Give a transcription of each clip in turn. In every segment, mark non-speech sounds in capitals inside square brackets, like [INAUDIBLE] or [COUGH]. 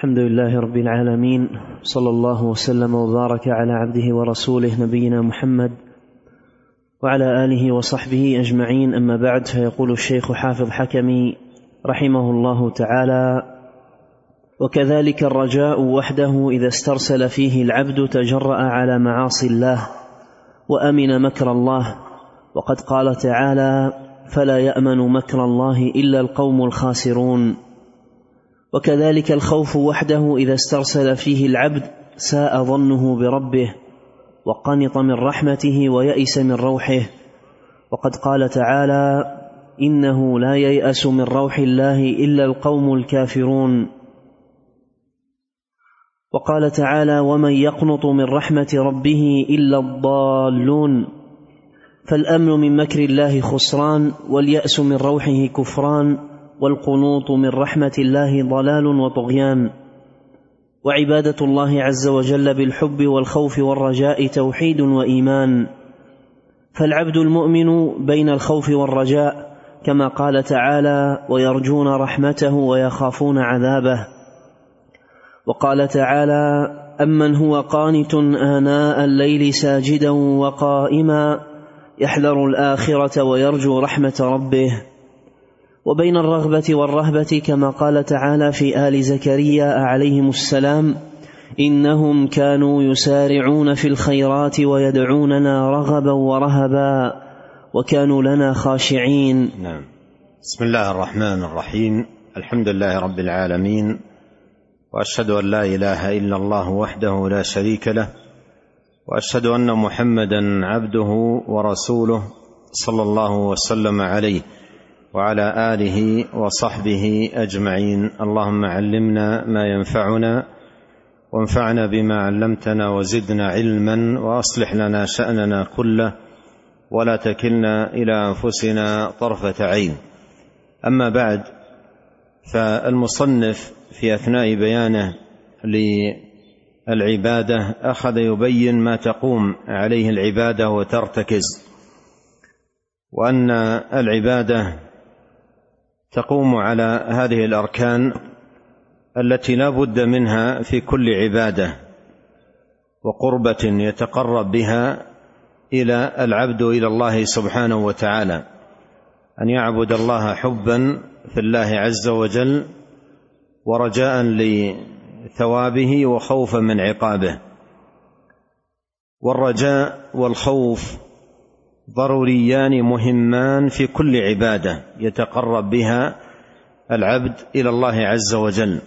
الحمد لله رب العالمين صلى الله وسلم وبارك على عبده ورسوله نبينا محمد وعلى آله وصحبه أجمعين. أما بعد فيقول الشيخ حافظ حكمي رحمه الله تعالى وكذلك الرجاء وحده إذا استرسل فيه العبد تجرأ على معاصي الله وأمن مكر الله. وقد قال تعالى فلا يأمن مكر الله إلا القوم الخاسرون وكذلك الخوف وحده إذا استرسل فيه العبد ساء ظنه بربه وقنط من رحمته ويئس من روحه. وقد قال تعالى إنه لا ييأس من روح الله إلا القوم الكافرون. وقال تعالى ومن يقنط من رحمة ربه إلا الضالون. فالأمن من مكر الله خسران واليأس من روحه كفران. والقنوط من رحمة الله ضلال وطغيان وعبادة الله عز وجل بالحب والخوف والرجاء توحيد وإيمان. فالعبد المؤمن بين الخوف والرجاء كما قال تعالى ويرجون رحمته ويخافون عذابه وقال تعالى أمن هو قانت آناء الليل ساجدا وقائما يحذر الآخرة ويرجو رحمة ربه وبين الرغبة والرهبة كما قال تعالى في آل زكريا عليهم السلام إنهم كانوا يسارعون في الخيرات ويدعوننا رغبا ورهبا وكانوا لنا خاشعين. نعم. بسم الله الرحمن الرحيم. الحمد لله رب العالمين. وأشهد أن لا إله إلا الله وحده لا شريك له. وأشهد أن محمدا عبده ورسوله صلى الله وسلم عليه. وعلى آله وصحبه أجمعين. اللهم علمنا ما ينفعنا وانفعنا بما علمتنا وزدنا علما وأصلح لنا شأننا كله ولا تكلنا إلى أنفسنا طرفة عين. أما بعد فالمصنف في أثناء بيانه للعبادة أخذ يبين ما تقوم عليه العبادة وترتكز وأن العبادة تقوم على هذه الأركان التي لا بد منها في كل عبادة وقربة يتقرب بها إلى العبد إلى الله سبحانه وتعالى. أن يعبد الله حبا في الله عز وجل ورجاء لثوابه وخوفا من عقابه. والرجاء والخوف ضروريان مهمان في كل عبادة يتقرب بها العبد إلى الله عز وجل.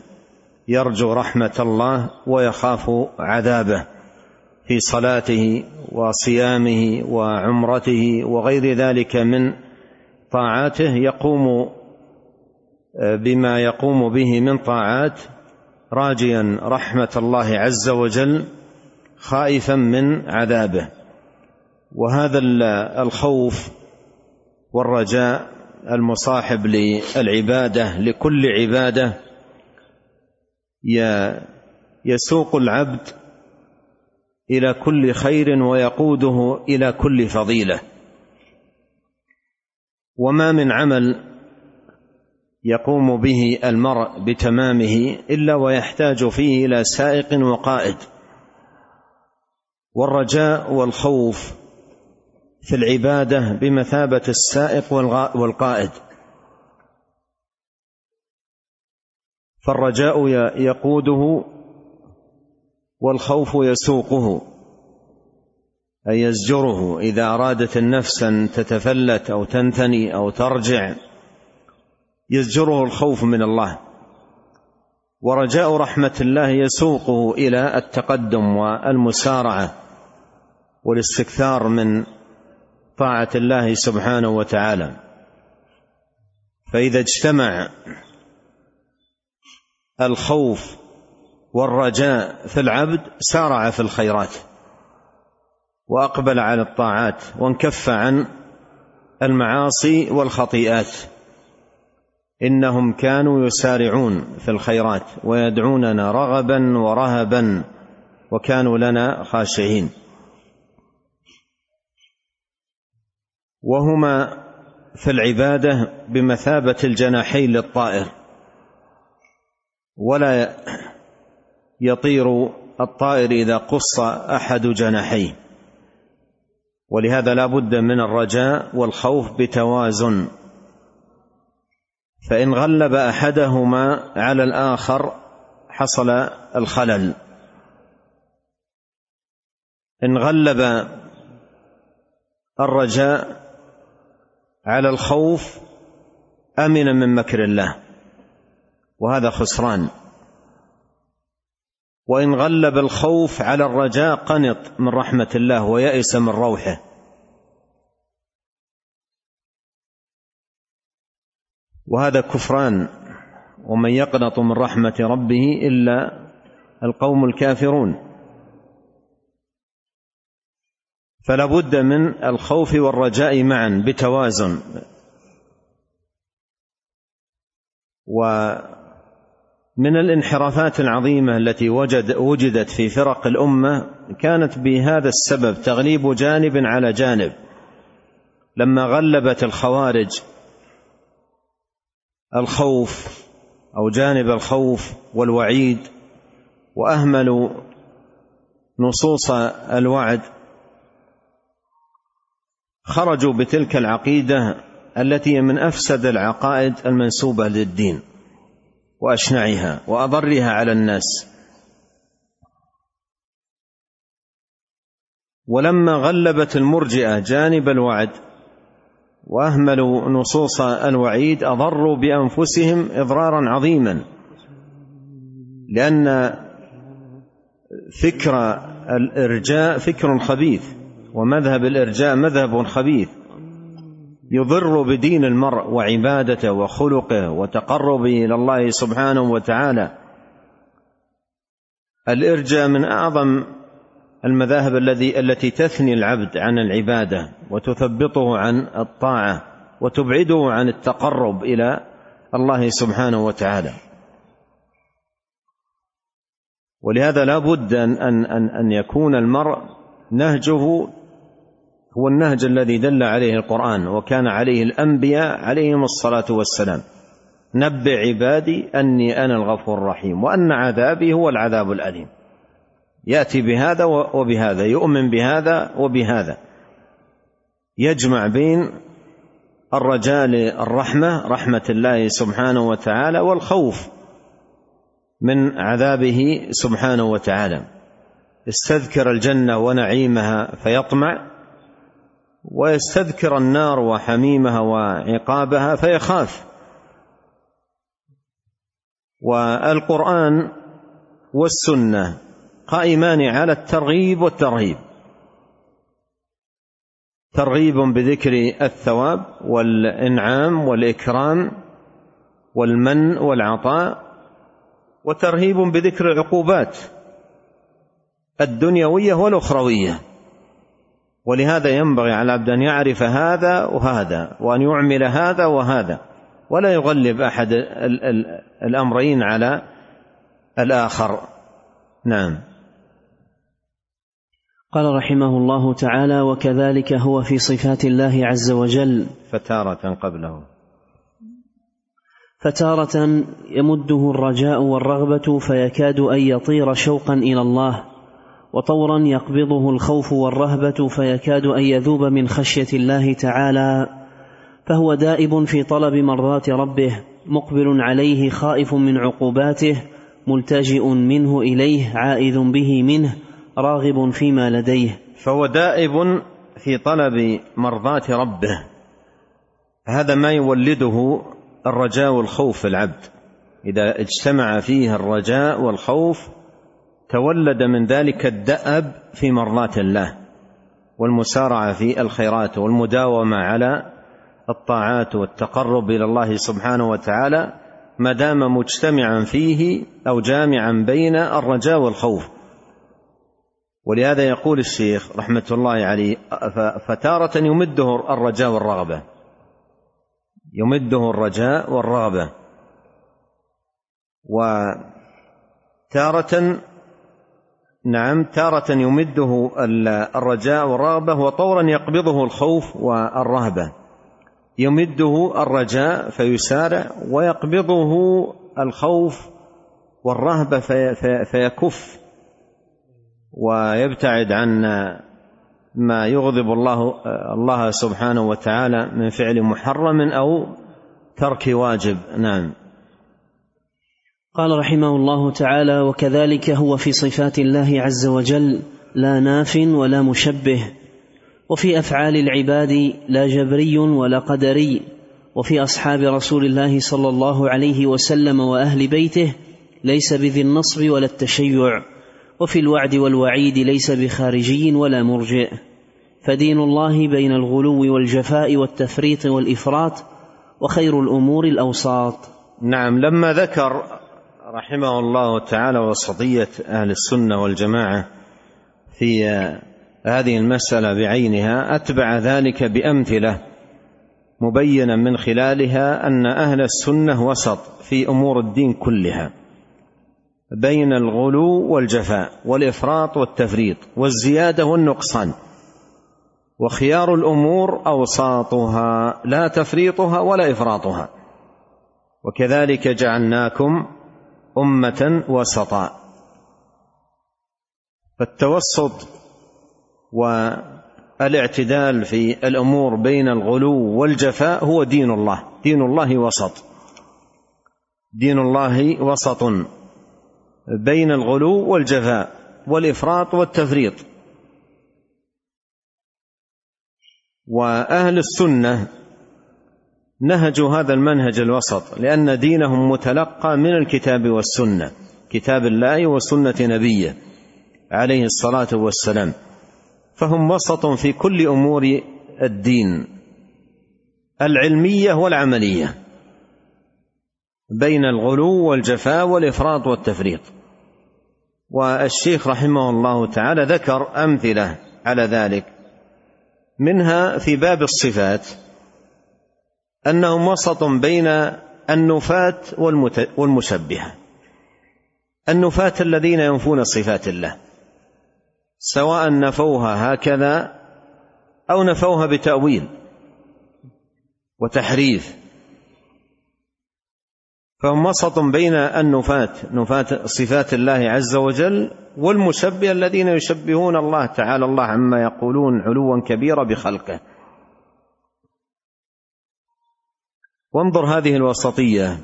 يرجو رحمة الله ويخاف عذابه في صلاته وصيامه وعمرته وغير ذلك من طاعاته. يقوم بما يقوم به من طاعات راجيا رحمة الله عز وجل خائفا من عذابه. وهذا الخوف والرجاء المصاحب للعبادة لكل عبادة يسوق العبد إلى كل خير ويقوده إلى كل فضيلة. وما من عمل يقوم به المرء بتمامه إلا ويحتاج فيه إلى سائق وقائد. والرجاء والخوف في العبادة بمثابة السائق والقائد. فالرجاء يقوده والخوف يسوقه أي يزجره. إذا أرادت النفس ان تتفلت أو تنثني أو ترجع يزجره الخوف من الله. ورجاء رحمة الله يسوقه إلى التقدم والمسارعة والاستكثار من طاعة الله سبحانه وتعالى. فإذا اجتمع الخوف والرجاء في العبد سارع في الخيرات وأقبل على الطاعات وانكف عن المعاصي والخطيئات. إنهم كانوا يسارعون في الخيرات ويدعوننا رغبا ورهبا وكانوا لنا خاشعين. وهما في العبادة بمثابة الجناحين للطائر ولا يطير الطائر إذا قص أحد جناحيه. ولهذا لا بد من الرجاء والخوف بتوازن. فإن غلب أحدهما على الآخر حصل الخلل. إن غلب الرجاء على الخوف امن من مكر الله. وهذا خسران. وإن غلب الخوف على الرجاء قنط من رحمة الله ويأس من روحه. وهذا كفران. ومن يقنط من رحمة ربه إلا القوم الكافرون. فلا بد من الخوف والرجاء معا بتوازن. ومن الانحرافات العظيمة التي وجد وجدت في فرق الأمة كانت بهذا السبب تغليب جانب على جانب. لما غلبت الخوارج الخوف أو جانب الخوف والوعيد وأهملوا نصوص الوعد خرجوا بتلك العقيدة التي من أفسد العقائد المنسوبة للدين وأشنعها وأضرها على الناس. ولما غلبت المرجئة جانب الوعد وأهملوا نصوص الوعيد أضروا بأنفسهم إضرارا عظيما لأن فكر الإرجاء فكر خبيث. ومذهب الإرجاء مذهب خبيث يضر بدين المرء وعبادته وخلقه وتقربه إلى الله سبحانه وتعالى. الإرجاء من أعظم المذاهب الذي التي تثني العبد عن العبادة وتثبطه عن الطاعة وتبعده عن التقرب إلى الله سبحانه وتعالى. ولهذا لا بد ان ان أن يكون المرء نهجه هو النهج الذي دل عليه القرآن وكان عليه الأنبياء عليهم الصلاة والسلام. نبئ عبادي أني أنا الغفور الرحيم وأن عذابي هو العذاب الأليم. يأتي بهذا وبهذا يؤمن بهذا وبهذا. يجمع بين الرجاء للرحمة رحمة الله سبحانه وتعالى والخوف من عذابه سبحانه وتعالى. استذكر الجنة ونعيمها فيطمع. ويستذكر النار وحميمها وعقابها فيخاف. والقرآن والسنة قائمان على الترغيب والترهيب. ترغيب بذكر الثواب والإنعام والإكرام والمن والعطاء وترهيب بذكر العقوبات الدنيوية والأخروية. ولهذا ينبغي على العبد أن يعرف هذا وهذا وأن يعمل هذا وهذا ولا يغلب أحد الأمرين على الآخر. نعم. قال رحمه الله تعالى وكذلك هو في صفات الله عز وجل. فتارة قبله. فتارة يمده الرجاء والرغبة فيكاد أن يطير شوقا إلى الله. وطورا يقبضه الخوف والرهبة فيكاد أن يذوب من خشية الله تعالى فهو دائب في طلب مرضاه ربه مقبل عليه خائف من عقوباته ملتجئ منه إليه عائذ به منه راغب فيما لديه. فهو دائب في طلب مرضاه ربه. هذا ما يولده الرجاء والخوف في العبد. إذا اجتمع فيه الرجاء والخوف تولد من ذلك الدأب في مرضاة الله والمسارعة في الخيرات والمداومة على الطاعات والتقرب إلى الله سبحانه وتعالى ما دام مجتمعا فيه أو جامعا بين الرجاء والخوف. ولهذا يقول الشيخ رحمة الله عليه فتارة يمده الرجاء والرغبة. يمده الرجاء والرغبة. وتارة نعم تارة يمده الرجاء والرغبة وطورا يقبضه الخوف والرهبة. يمده الرجاء فيسارع ويقبضه الخوف والرهبة في في فيكف ويبتعد عن ما يغضب الله الله سبحانه وتعالى من فعل محرم أو ترك واجب. نعم. قال رحمه الله تعالى وكذلك هو في صفات الله عز وجل لا ناف ولا مشبه وفي أفعال العباد لا جبري ولا قدري وفي أصحاب رسول الله صلى الله عليه وسلم وأهل بيته ليس بذي النصب ولا التشيع وفي الوعد والوعيد ليس بخارجي ولا مرجئ فدين الله بين الغلو والجفاء والتفريط والإفراط وخير الأمور الأوساط. نعم لما ذكر رحمه الله تعالى وسطيه أهل السنة والجماعة في هذه المسألة بعينها أتبع ذلك بأمثلة مبينا من خلالها أن أهل السنة وسط في أمور الدين كلها بين الغلو والجفاء والإفراط والتفريط والزيادة والنقصان وخيار الأمور أوساطها لا تفريطها ولا إفراطها وكذلك جعلناكم أمة وسطا. فالتوسط والاعتدال في الأمور بين الغلو والجفاء هو دين الله. دين الله وسط. دين الله وسط بين الغلو والجفاء والإفراط والتفريط. وأهل السنة نهجوا هذا المنهج الوسط لأن دينهم متلقى من الكتاب والسنة كتاب الله وسنة نبيه عليه الصلاة والسلام. فهم وسط في كل أمور الدين العلمية والعملية بين الغلو والجفاء والإفراط والتفريط. والشيخ رحمه الله تعالى ذكر أمثلة على ذلك منها في باب الصفات. انهم وسط بين النفاة والمشبهة. النفاة الذين ينفون صفات الله. سواء نفوها هكذا أو نفوها بتأويل وتحريف. فهم وسط بين النفاة نفاة صفات الله عز وجل والمشبه الذين يشبهون الله تعالى. الله عما يقولون علوا كبيرا بخلقه. وانظر هذه الوسطية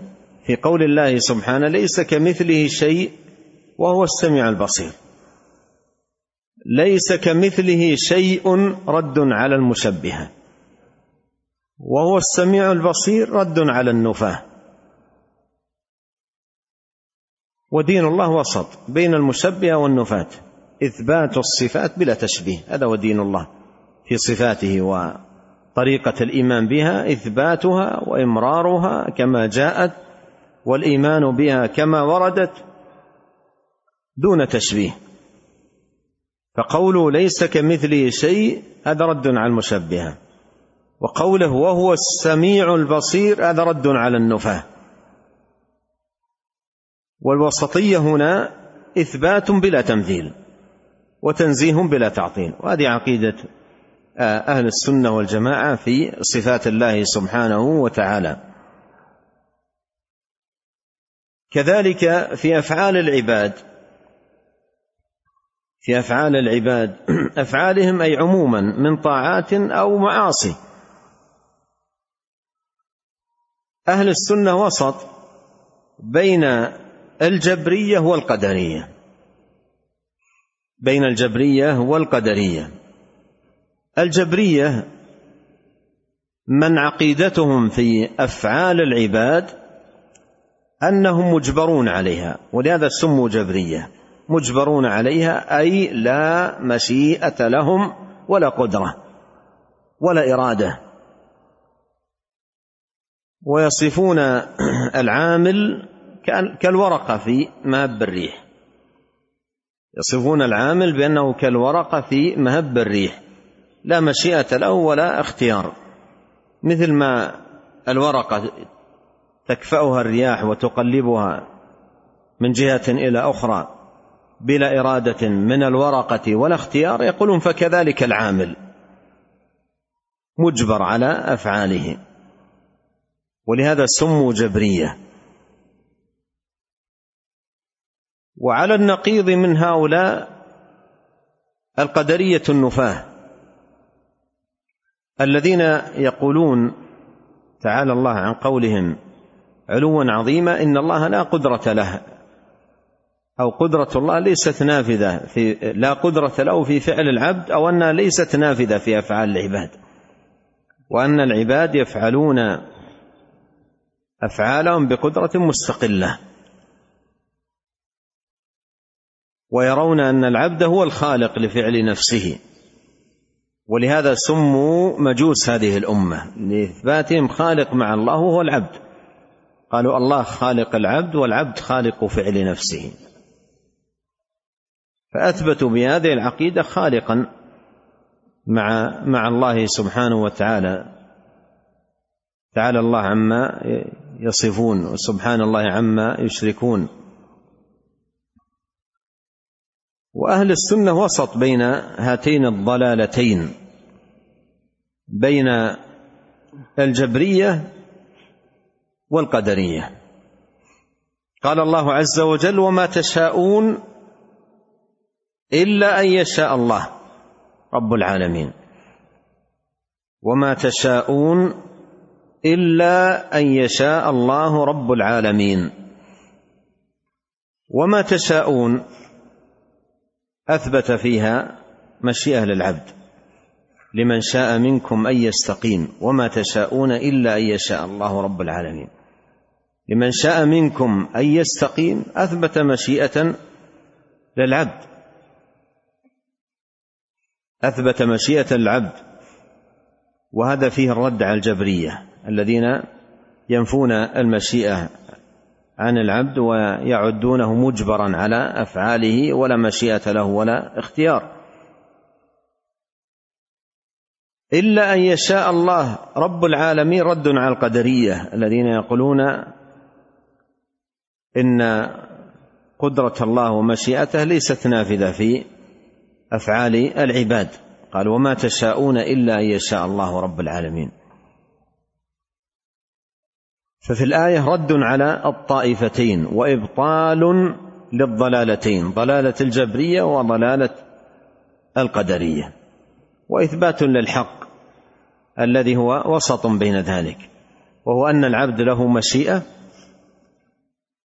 في قول الله سبحانه ليس كمثله شيء وهو السميع البصير. ليس كمثله شيء رد على المشبهة. وهو السميع البصير رد على النفاة. ودين الله وسط بين المشبهة والنفاة. إثبات الصفات بلا تشبيه. هذا هو دين الله في صفاته وطريقه الإيمان بها إثباتها وإمرارها كما جاءت والإيمان بها كما وردت دون تشبيه. فقوله ليس كمثله شيء هذا رد على المشبهة. وقوله وهو السميع البصير هذا رد على النفاة. والوسطية هنا إثبات بلا تمثيل وتنزيه بلا تعطيل. وهذه عقيدة أهل السنة والجماعة في صفات الله سبحانه وتعالى. كذلك في أفعال العباد في أفعال العباد [CLEARS THROAT] أفعالهم أي عموما من طاعات أو معاصي. أهل السنة وسط بين الجبرية والقدرية بين الجبرية والقدرية. الجبرية من عقيدتهم في أفعال العباد أنهم مجبرون عليها ولهذا سموا جبرية. مجبرون عليها أي لا مشيئة لهم ولا قدرة ولا إرادة. ويصفون العامل كالورقة في مهب الريح. يصفون العامل بأنه كالورقة في مهب الريح. لا مشيئة له ولا اختيار. مثل ما الورقة تكفأها الرياح وتقلبها من جهة إلى أخرى بلا إرادة من الورقة ولا اختيار يقولون فكذلك العامل مجبر على أفعاله. ولهذا سموا جبرية. وعلى النقيض من هؤلاء القدرية النفاة. الذين يقولون تعالى الله عن قولهم علوا عظيما إن الله لا قدرة له أو قدرة الله ليست نافذة في لا قدرة له في فعل العبد أو أنها ليست نافذة في أفعال العباد وأن العباد يفعلون أفعالهم بقدرة مستقلة ويرون أن العبد هو الخالق لفعل نفسه ولهذا سموا مجوس هذه الأمة. لاثباتهم خالق مع الله وهو العبد. قالوا الله خالق العبد والعبد خالق فعل نفسه. فأثبتوا بهذه العقيدة خالقا مع مع الله سبحانه وتعالى. تعالى الله عما يصفون وسبحان الله عما يشركون. وأهل السنة وسط بين هاتين الضلالتين بين الجبرية والقدرية. قال الله عز وجل وما تشاءون إلا أن يشاء الله رب العالمين. وما تشاءون إلا أن يشاء الله رب العالمين. وما تشاءون أثبت فيها مشيئة للعبد لمن شاء منكم أن يستقيم وما تشاءون إلا أن يشاء الله رب العالمين. لمن شاء منكم أن يستقيم أثبت مشيئة للعبد. أثبت مشيئة العبد وهذا فيه الرد على الجبرية الذين ينفون المشيئة عن العبد ويعدونه مجبرا على أفعاله ولا مشيئة له ولا اختيار. إلا أن يشاء الله رب العالمين رد على القدرية الذين يقولون إن قدرة الله ومشيئته ليست نافذة في أفعال العباد. قال وما تشاءون إلا أن يشاء الله رب العالمين. ففي الآية رد على الطائفتين وإبطال للضلالتين ضلالة الجبرية وضلالة القدرية. وإثبات للحق الذي هو وسط بين ذلك وهو أن العبد له مشيئة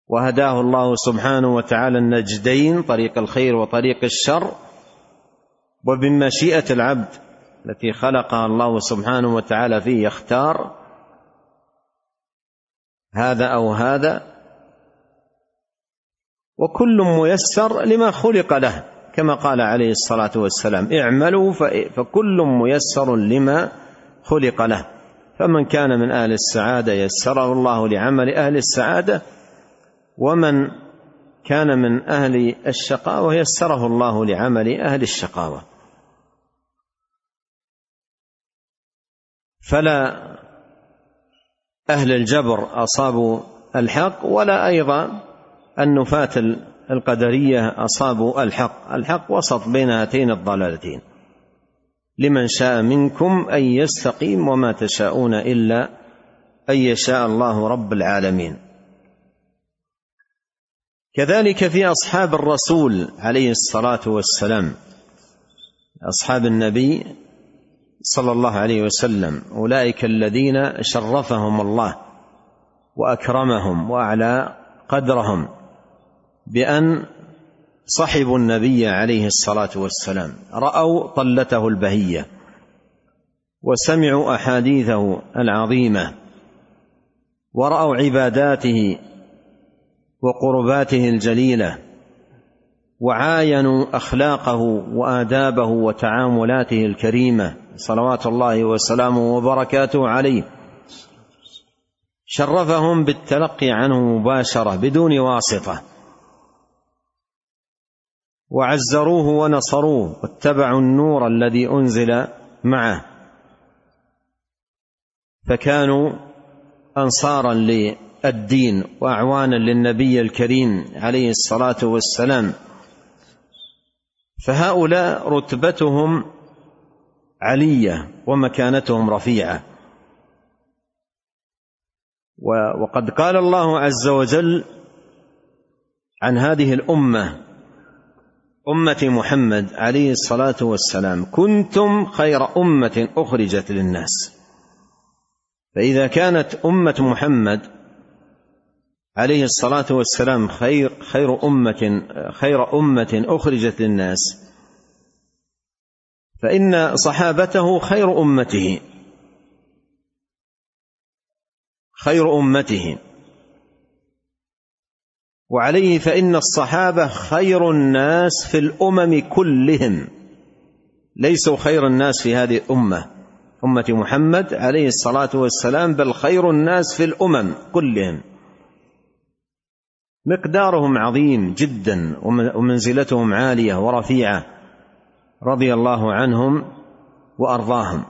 وهداه الله سبحانه وتعالى النجدين طريق الخير وطريق الشر. وبمشيئة العبد التي خلقها الله سبحانه وتعالى فيه يختار هذا أو هذا وكل ميسر لما خلق له كما قال عليه الصلاة والسلام اعملوا فكل ميسر لما خلق له. فمن كان من أهل السعادة يسره الله لعمل أهل السعادة ومن كان من أهل الشقاوة يسره الله لعمل أهل الشقاوة. فلا أهل الجبر أصابوا الحق ولا أيضا النفاة القدرية أصابوا الحق. الحق وسط بين هاتين الضلالتين. لمن شاء منكم أن يستقيم وما تشاءون إلا أن يشاء الله رب العالمين. كذلك في أصحاب الرسول عليه الصلاة والسلام أصحاب النبي صلى الله عليه وسلم أولئك الذين شرفهم الله وأكرمهم وأعلى قدرهم بأن صحبوا النبي عليه الصلاة والسلام رأوا طلته البهية وسمعوا أحاديثه العظيمة ورأوا عباداته وقرباته الجليلة وعاينوا أخلاقه وآدابه وتعاملاته الكريمة صلوات الله وسلامه وبركاته عليه. شرفهم بالتلقي عنه مباشرة بدون واسطة. وعزروه ونصروه واتبعوا النور الذي أنزل معه. فكانوا أنصارا للدين وأعوانا للنبي الكريم عليه الصلاة والسلام. فهؤلاء رتبتهم علية ومكانتهم رفيعة. وقد قال الله عز وجل عن هذه الأمة أمة محمد عليه الصلاة والسلام كنتم خير أمة أخرجت للناس. فإذا كانت أمة محمد عليه الصلاة والسلام خير خير امه خير أمة أخرجت للناس فإن صحابته خير أمته. خير أمته. وعليه فإن الصحابة خير الناس في الأمم كلهم. ليسوا خير الناس في هذه الأمة. أمة محمد عليه الصلاة والسلام بل خير الناس في الأمم كلهم. مقدارهم عظيم جدا ومنزلتهم عالية ورفيعة. رضي الله عنهم وأرضاهم.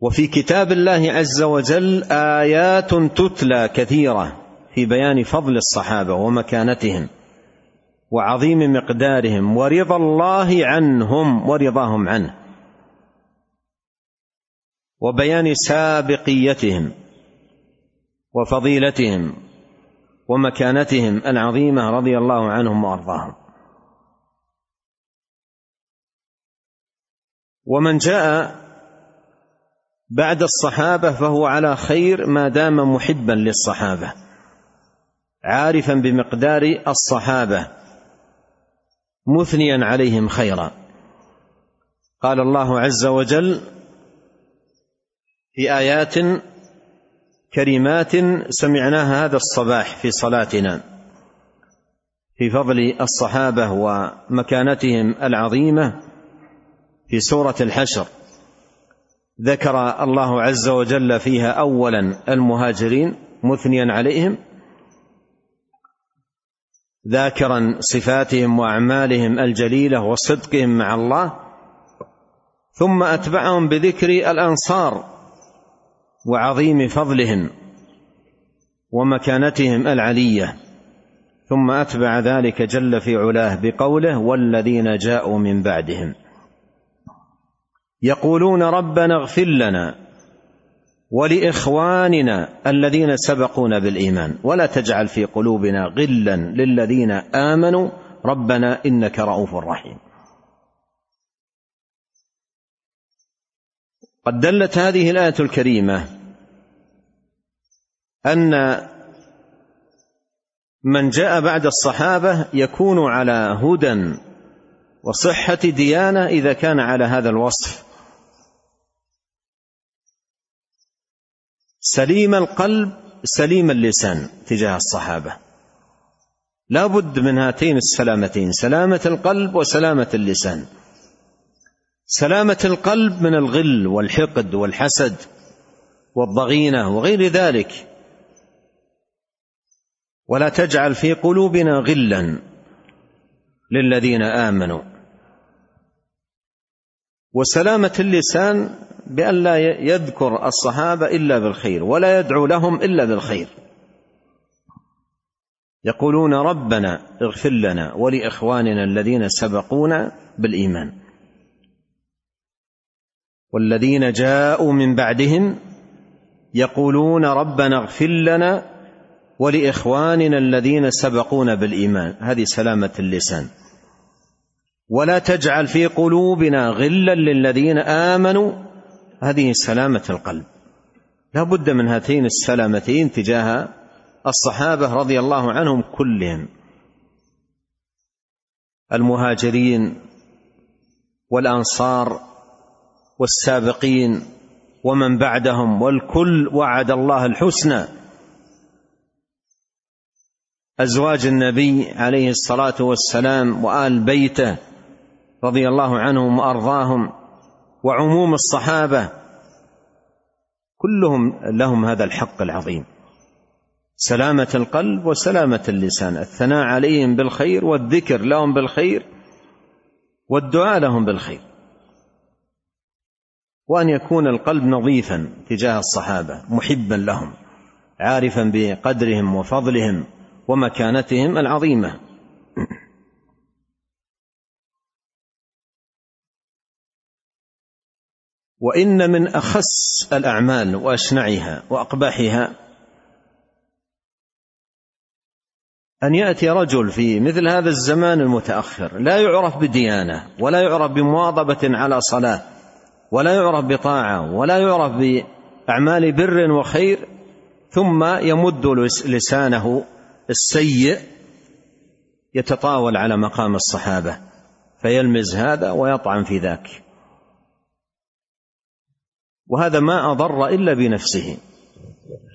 وفي كتاب الله عز وجل آيات تتلى كثيرة في بيان فضل الصحابة ومكانتهم وعظيم مقدارهم ورضا الله عنهم ورضاهم عنه. وبيان سابقيتهم وفضيلتهم ومكانتهم العظيمة رضي الله عنهم وأرضاهم. ومن جاء بعد الصحابة فهو على خير ما دام محبا للصحابة عارفا بمقدار الصحابة مثنيا عليهم خيرا. قال الله عز وجل في آيات كريمات سمعناها هذا الصباح في صلاتنا في فضل الصحابة ومكانتهم العظيمة. في سورة الحشر. ذكر الله عز وجل فيها اولا المهاجرين مثنيا عليهم ذاكرا صفاتهم وأعمالهم الجليلة وصدقهم مع الله ثم أتبعهم بذكر الأنصار وعظيم فضلهم ومكانتهم العلية. ثم أتبع ذلك جل في علاه بقوله والذين جاءوا من بعدهم. يقولون ربنا اغفر لنا ولإخواننا الذين سبقونا بالإيمان. ولا تجعل في قلوبنا غلا للذين آمنوا. ربنا إنك رؤوف رحيم. قد دلت هذه الآية الكريمة أن من جاء بعد الصحابة يكون على هدى وصحة ديانة إذا كان على هذا الوصف. سليم القلب سليم اللسان تجاه الصحابة. لا بد من هاتين السلامتين سلامة القلب وسلامة اللسان. سلامة القلب من الغل والحقد والحسد والضغينة وغير ذلك. ولا تجعل في قلوبنا غلا للذين آمنوا. وسلامة اللسان بأن لا يذكر الصحابة إلا بالخير ولا يدعو لهم إلا بالخير. يقولون ربنا اغفر لنا ولإخواننا الذين سبقونا بالإيمان. والذين جاءوا من بعدهم يقولون ربنا اغفر لنا ولإخواننا الذين سبقونا بالإيمان. هذه سلامة اللسان. ولا تجعل في قلوبنا غلا للذين آمنوا. هذه سلامة القلب. لا بد من هاتين السلامتين تجاه الصحابة رضي الله عنهم كلهم. المهاجرين والأنصار والسابقين ومن بعدهم والكل وعد الله الحسنى. أزواج النبي عليه الصلاة والسلام وآل بيته رضي الله عنهم وأرضاهم وعموم الصحابة كلهم لهم هذا الحق العظيم. سلامة القلب وسلامة اللسان الثناء عليهم بالخير والذكر لهم بالخير والدعاء لهم بالخير. وأن يكون القلب نظيفا تجاه الصحابة محبا لهم عارفا بقدرهم وفضلهم ومكانتهم العظيمة. وإن من اخس الأعمال وأشنعها وأقبحها أن يأتي رجل في مثل هذا الزمان المتأخر لا يعرف بديانة ولا يعرف بمواظبة على صلاة ولا يعرف بطاعة ولا يعرف بأعمال بر وخير ثم يمد لسانه السيء يتطاول على مقام الصحابة فيلمز هذا ويطعن في ذاك. وهذا ما أضر إلا بنفسه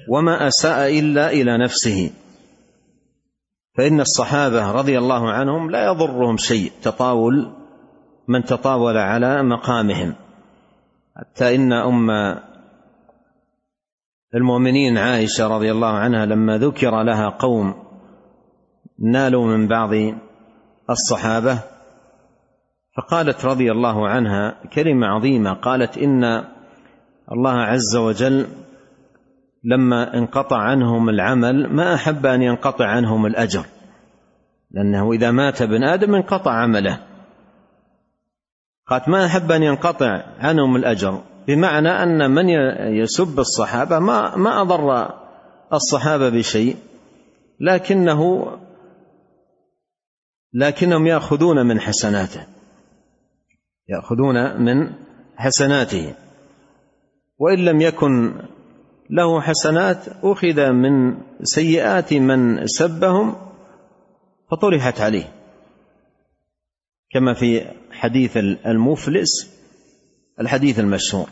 وما أساء إلا إلى نفسه. فإن الصحابة رضي الله عنهم لا يضرهم شيء تطاول من تطاول على مقامهم. حتى إن أم المؤمنين عائشة رضي الله عنها لما ذكر لها قوم نالوا من بعض الصحابة فقالت رضي الله عنها كلمة عظيمة قالت إن الله عز وجل لما انقطع عنهم العمل ما أحب أن ينقطع عنهم الأجر لأنه إذا مات ابن آدم انقطع عمله. قالت ما أحب أن ينقطع عنهم الأجر بمعنى أن من يسب الصحابة ما ما أضر الصحابة بشيء لكنه لكنهم يأخذون من حسناته يأخذون من حسناته. وإن لم يكن له حسنات أخذ من سيئات من سبهم فطرحت عليه. كما في حديث المفلس الحديث المشهور.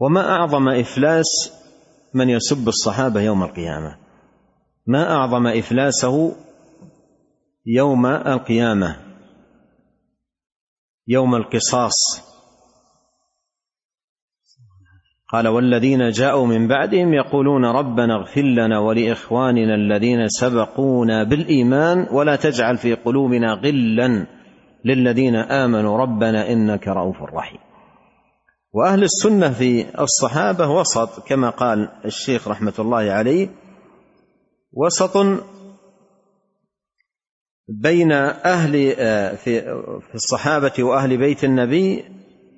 وما أعظم إفلاس من يسب الصحابة يوم القيامة؟ ما أعظم إفلاسه يوم القيامة؟ يوم القصاص. قال والذين جاءوا من بعدهم يقولون ربنا اغفر لنا ولإخواننا الذين سبقونا بالإيمان ولا تجعل في قلوبنا غلا للذين آمنوا. ربنا إنك رؤوف رحيم. وأهل السنة في الصحابة وسط كما قال الشيخ رحمة الله عليه وسط بين أهل في الصحابة وأهل بيت النبي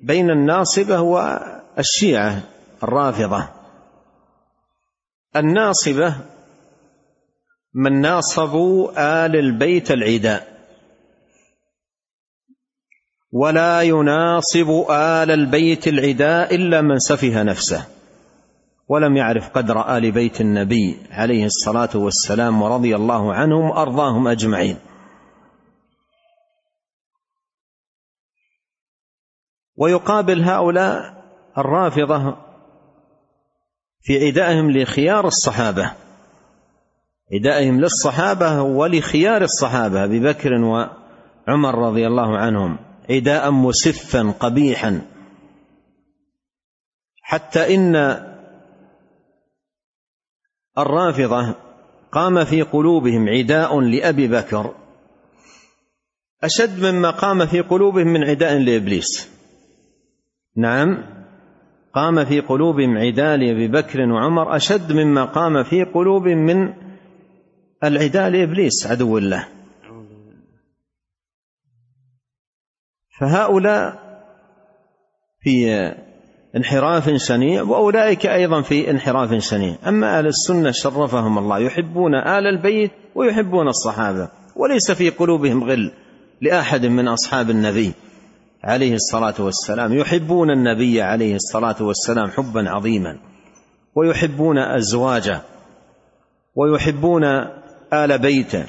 بين الناصبة والشيعة. الرافضة. الناصبة من ناصبوا آل البيت العداء. ولا يناصب آل البيت العداء إلا من سفه نفسه. ولم يعرف قدر آل بيت النبي عليه الصلاة والسلام ورضي الله عنهم وارضاهم أجمعين. ويقابل هؤلاء الرافضة في عدائهم لخيار الصحابة. عدائهم للصحابة ولخيار الصحابة. أبي بكر وعمر رضي الله عنهم. عداء مسفا قبيحا. حتى إن الرافضة قام في قلوبهم عداء لأبي بكر. أشد مما قام في قلوبهم من عداء لإبليس. نعم. قام في قلوبهم عداء لأبي بكر وعمر أشد مما قام في قلوبهم من العداء لإبليس عدو الله. فهؤلاء في انحراف شنيع وأولئك أيضا في انحراف شنيع أما أهل السنة شرفهم الله يحبون آل البيت ويحبون الصحابة وليس في قلوبهم غل لأحد من أصحاب النبي. عليه الصلاة والسلام يحبون النبي عليه الصلاة والسلام حبا عظيما ويحبون أزواجه ويحبون آل بيته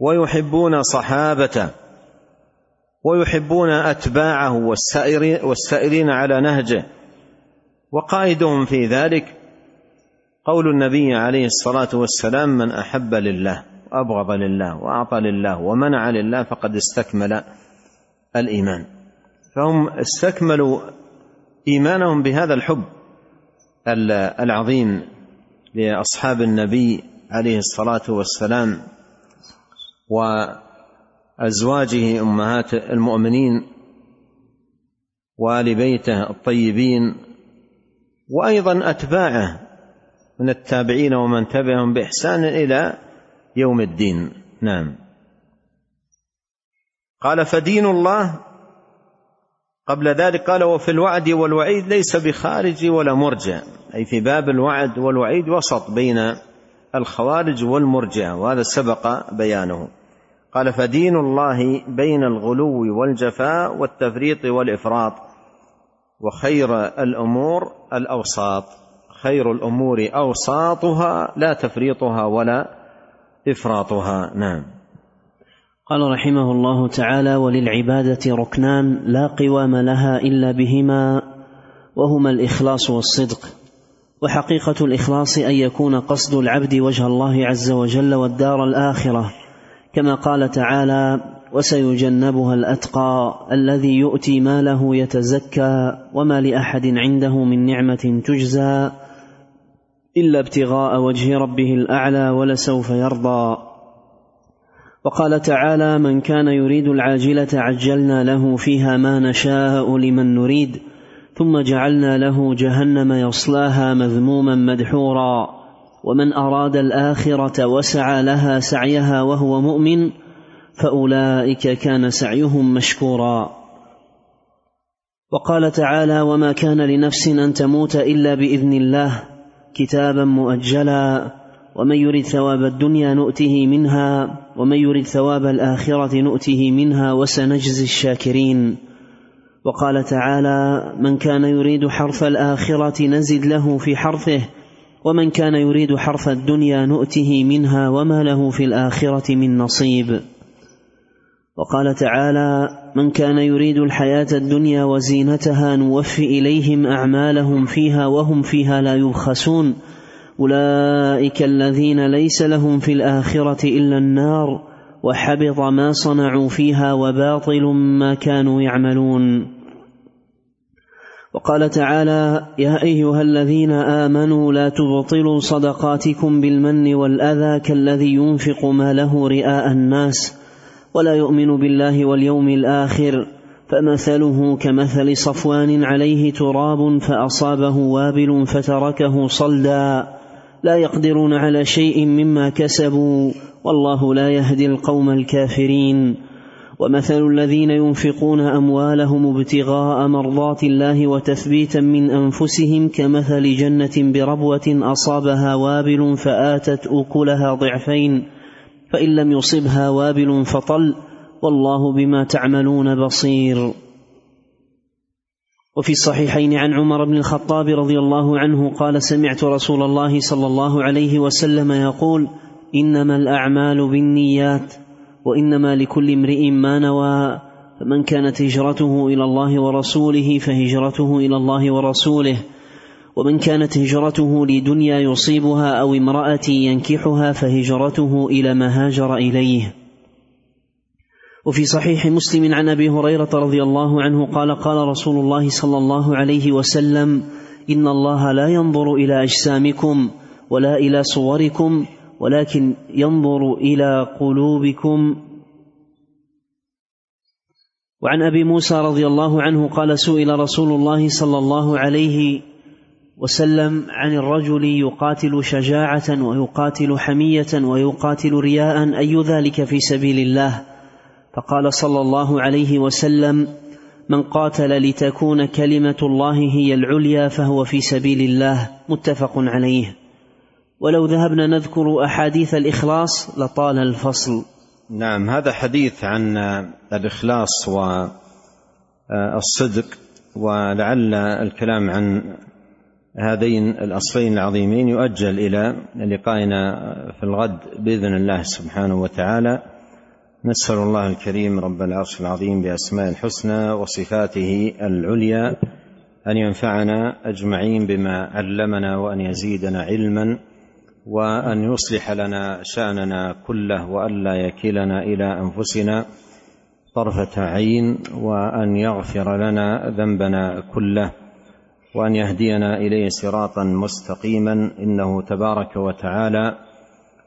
ويحبون صحابته ويحبون أتباعه والسائرين على نهجه. وقائدهم في ذلك قول النبي عليه الصلاة والسلام من أحب لله وأبغض لله وأعطى لله ومنع لله فقد استكمل الإيمان. فهم استكملوا إيمانهم بهذا الحب العظيم لأصحاب النبي عليه الصلاة والسلام وأزواجه أمهات المؤمنين وآل بيته الطيبين وأيضا أتباعه من التابعين ومن تبعهم بإحسان إلى يوم الدين. نعم. قال فدين الله. قبل ذلك قال وفي الوعد والوعيد ليس بخارج ولا مرجع. أي في باب الوعد والوعيد وسط بين الخوارج والمرجئه وهذا سبق بيانه. قال فدين الله بين الغلو والجفاء والتفريط والإفراط وخير الأمور الأوساط. خير الأمور أوساطها لا تفريطها ولا إفراطها. نعم. قال رحمه الله تعالى وللعبادة ركنان لا قوام لها إلا بهما وهما الإخلاص والصدق. وحقيقة الإخلاص أن يكون قصد العبد وجه الله عز وجل والدار الآخرة كما قال تعالى وسيجنبها الأتقى الذي يؤتي ماله يتزكى وما لأحد عنده من نعمة تجزى إلا ابتغاء وجه ربه الأعلى ولسوف يرضى. وقال تعالى من كان يريد العاجلة عجلنا له فيها ما نشاء لمن نريد ثم جعلنا له جهنم يصلاها مذموما مدحورا ومن أراد الآخرة وسعى لها سعيها وهو مؤمن فأولئك كان سعيهم مشكورا. وقال تعالى وما كان لنفس أن تموت إلا بإذن الله كتابا مؤجلا ومن يرد ثواب الدنيا نؤته منها ومن يرد ثواب الآخرة نؤته منها وسنجزي الشاكرين. وقال تعالى من كان يريد حرث الآخرة نزد له في حرثه ومن كان يريد حرث الدنيا نؤته منها وما له في الآخرة من نصيب. وقال تعالى من كان يريد الحياة الدنيا وزينتها نوفي إليهم أعمالهم فيها وهم فيها لا يبخسون أولئك الذين ليس لهم في الآخرة إلا النار وحبط ما صنعوا فيها وباطل ما كانوا يعملون. وقال تعالى يا أيها الذين آمنوا لا تبطلوا صدقاتكم بالمن والأذى كالذي ينفق ماله رئاء الناس ولا يؤمن بالله واليوم الآخر فمثله كمثل صفوان عليه تراب فأصابه وابل فتركه صلدا. لا يقدرون على شيء مما كسبوا والله لا يهدي القوم الكافرين. ومثل الذين ينفقون أموالهم ابتغاء مرضات الله وتثبيتا من أنفسهم كمثل جنة بربوة أصابها وابل فآتت أكلها ضعفين فإن لم يصبها وابل فطل والله بما تعملون بصير. وفي الصحيحين عن عمر بن الخطاب رضي الله عنه قال سمعت رسول الله صلى الله عليه وسلم يقول إنما الأعمال بالنيات وإنما لكل امرئ ما نوى فمن كانت هجرته إلى الله ورسوله فهجرته إلى الله ورسوله ومن كانت هجرته لدنيا يصيبها أو امراه ينكحها فهجرته إلى ما هاجر إليه. وفي صحيح مسلم عن أبي هريرة رضي الله عنه قال قال رسول الله صلى الله عليه وسلم إن الله لا ينظر إلى أجسامكم ولا إلى صوركم ولكن ينظر إلى قلوبكم. وعن أبي موسى رضي الله عنه قال سئل رسول الله صلى الله عليه وسلم عن الرجل يقاتل شجاعة ويقاتل حمية ويقاتل رياء أي ذلك في سبيل الله؟ فقال صلى الله عليه وسلم من قاتل لتكون كلمة الله هي العليا فهو في سبيل الله. متفق عليه. ولو ذهبنا نذكر أحاديث الإخلاص لطال الفصل. نعم هذا حديث عن الإخلاص والصدق ولعل الكلام عن هذين الأصلين العظيمين يؤجل إلى لقائنا في الغد بإذن الله سبحانه وتعالى. نسأل الله الكريم رب العرش العظيم بأسماء الحسنى وصفاته العليا أن ينفعنا أجمعين بما علمنا وأن يزيدنا علما وأن يصلح لنا شأننا كله والا يكلنا إلى أنفسنا طرفة عين وأن يغفر لنا ذنبنا كله وأن يهدينا إليه صراطا مستقيما إنه تبارك وتعالى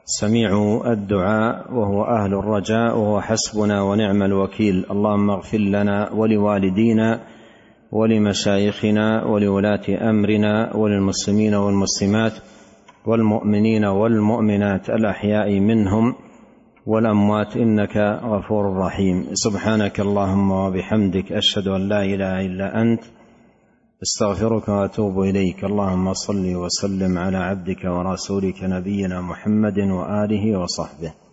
سميع الدعاء وهو أهل الرجاء وهو حسبنا ونعم الوكيل. اللهم اغفر لنا ولوالدينا ولمشايخنا ولولاة أمرنا وللمسلمين والمسلمات والمؤمنين والمؤمنات الأحياء منهم والأموات إنك غفور رحيم. سبحانك اللهم وبحمدك أشهد أن لا إله إلا أنت أستغفرك وأتوب إليك. اللهم صل وسلم على عبدك ورسولك نبينا محمد وآله وصحبه.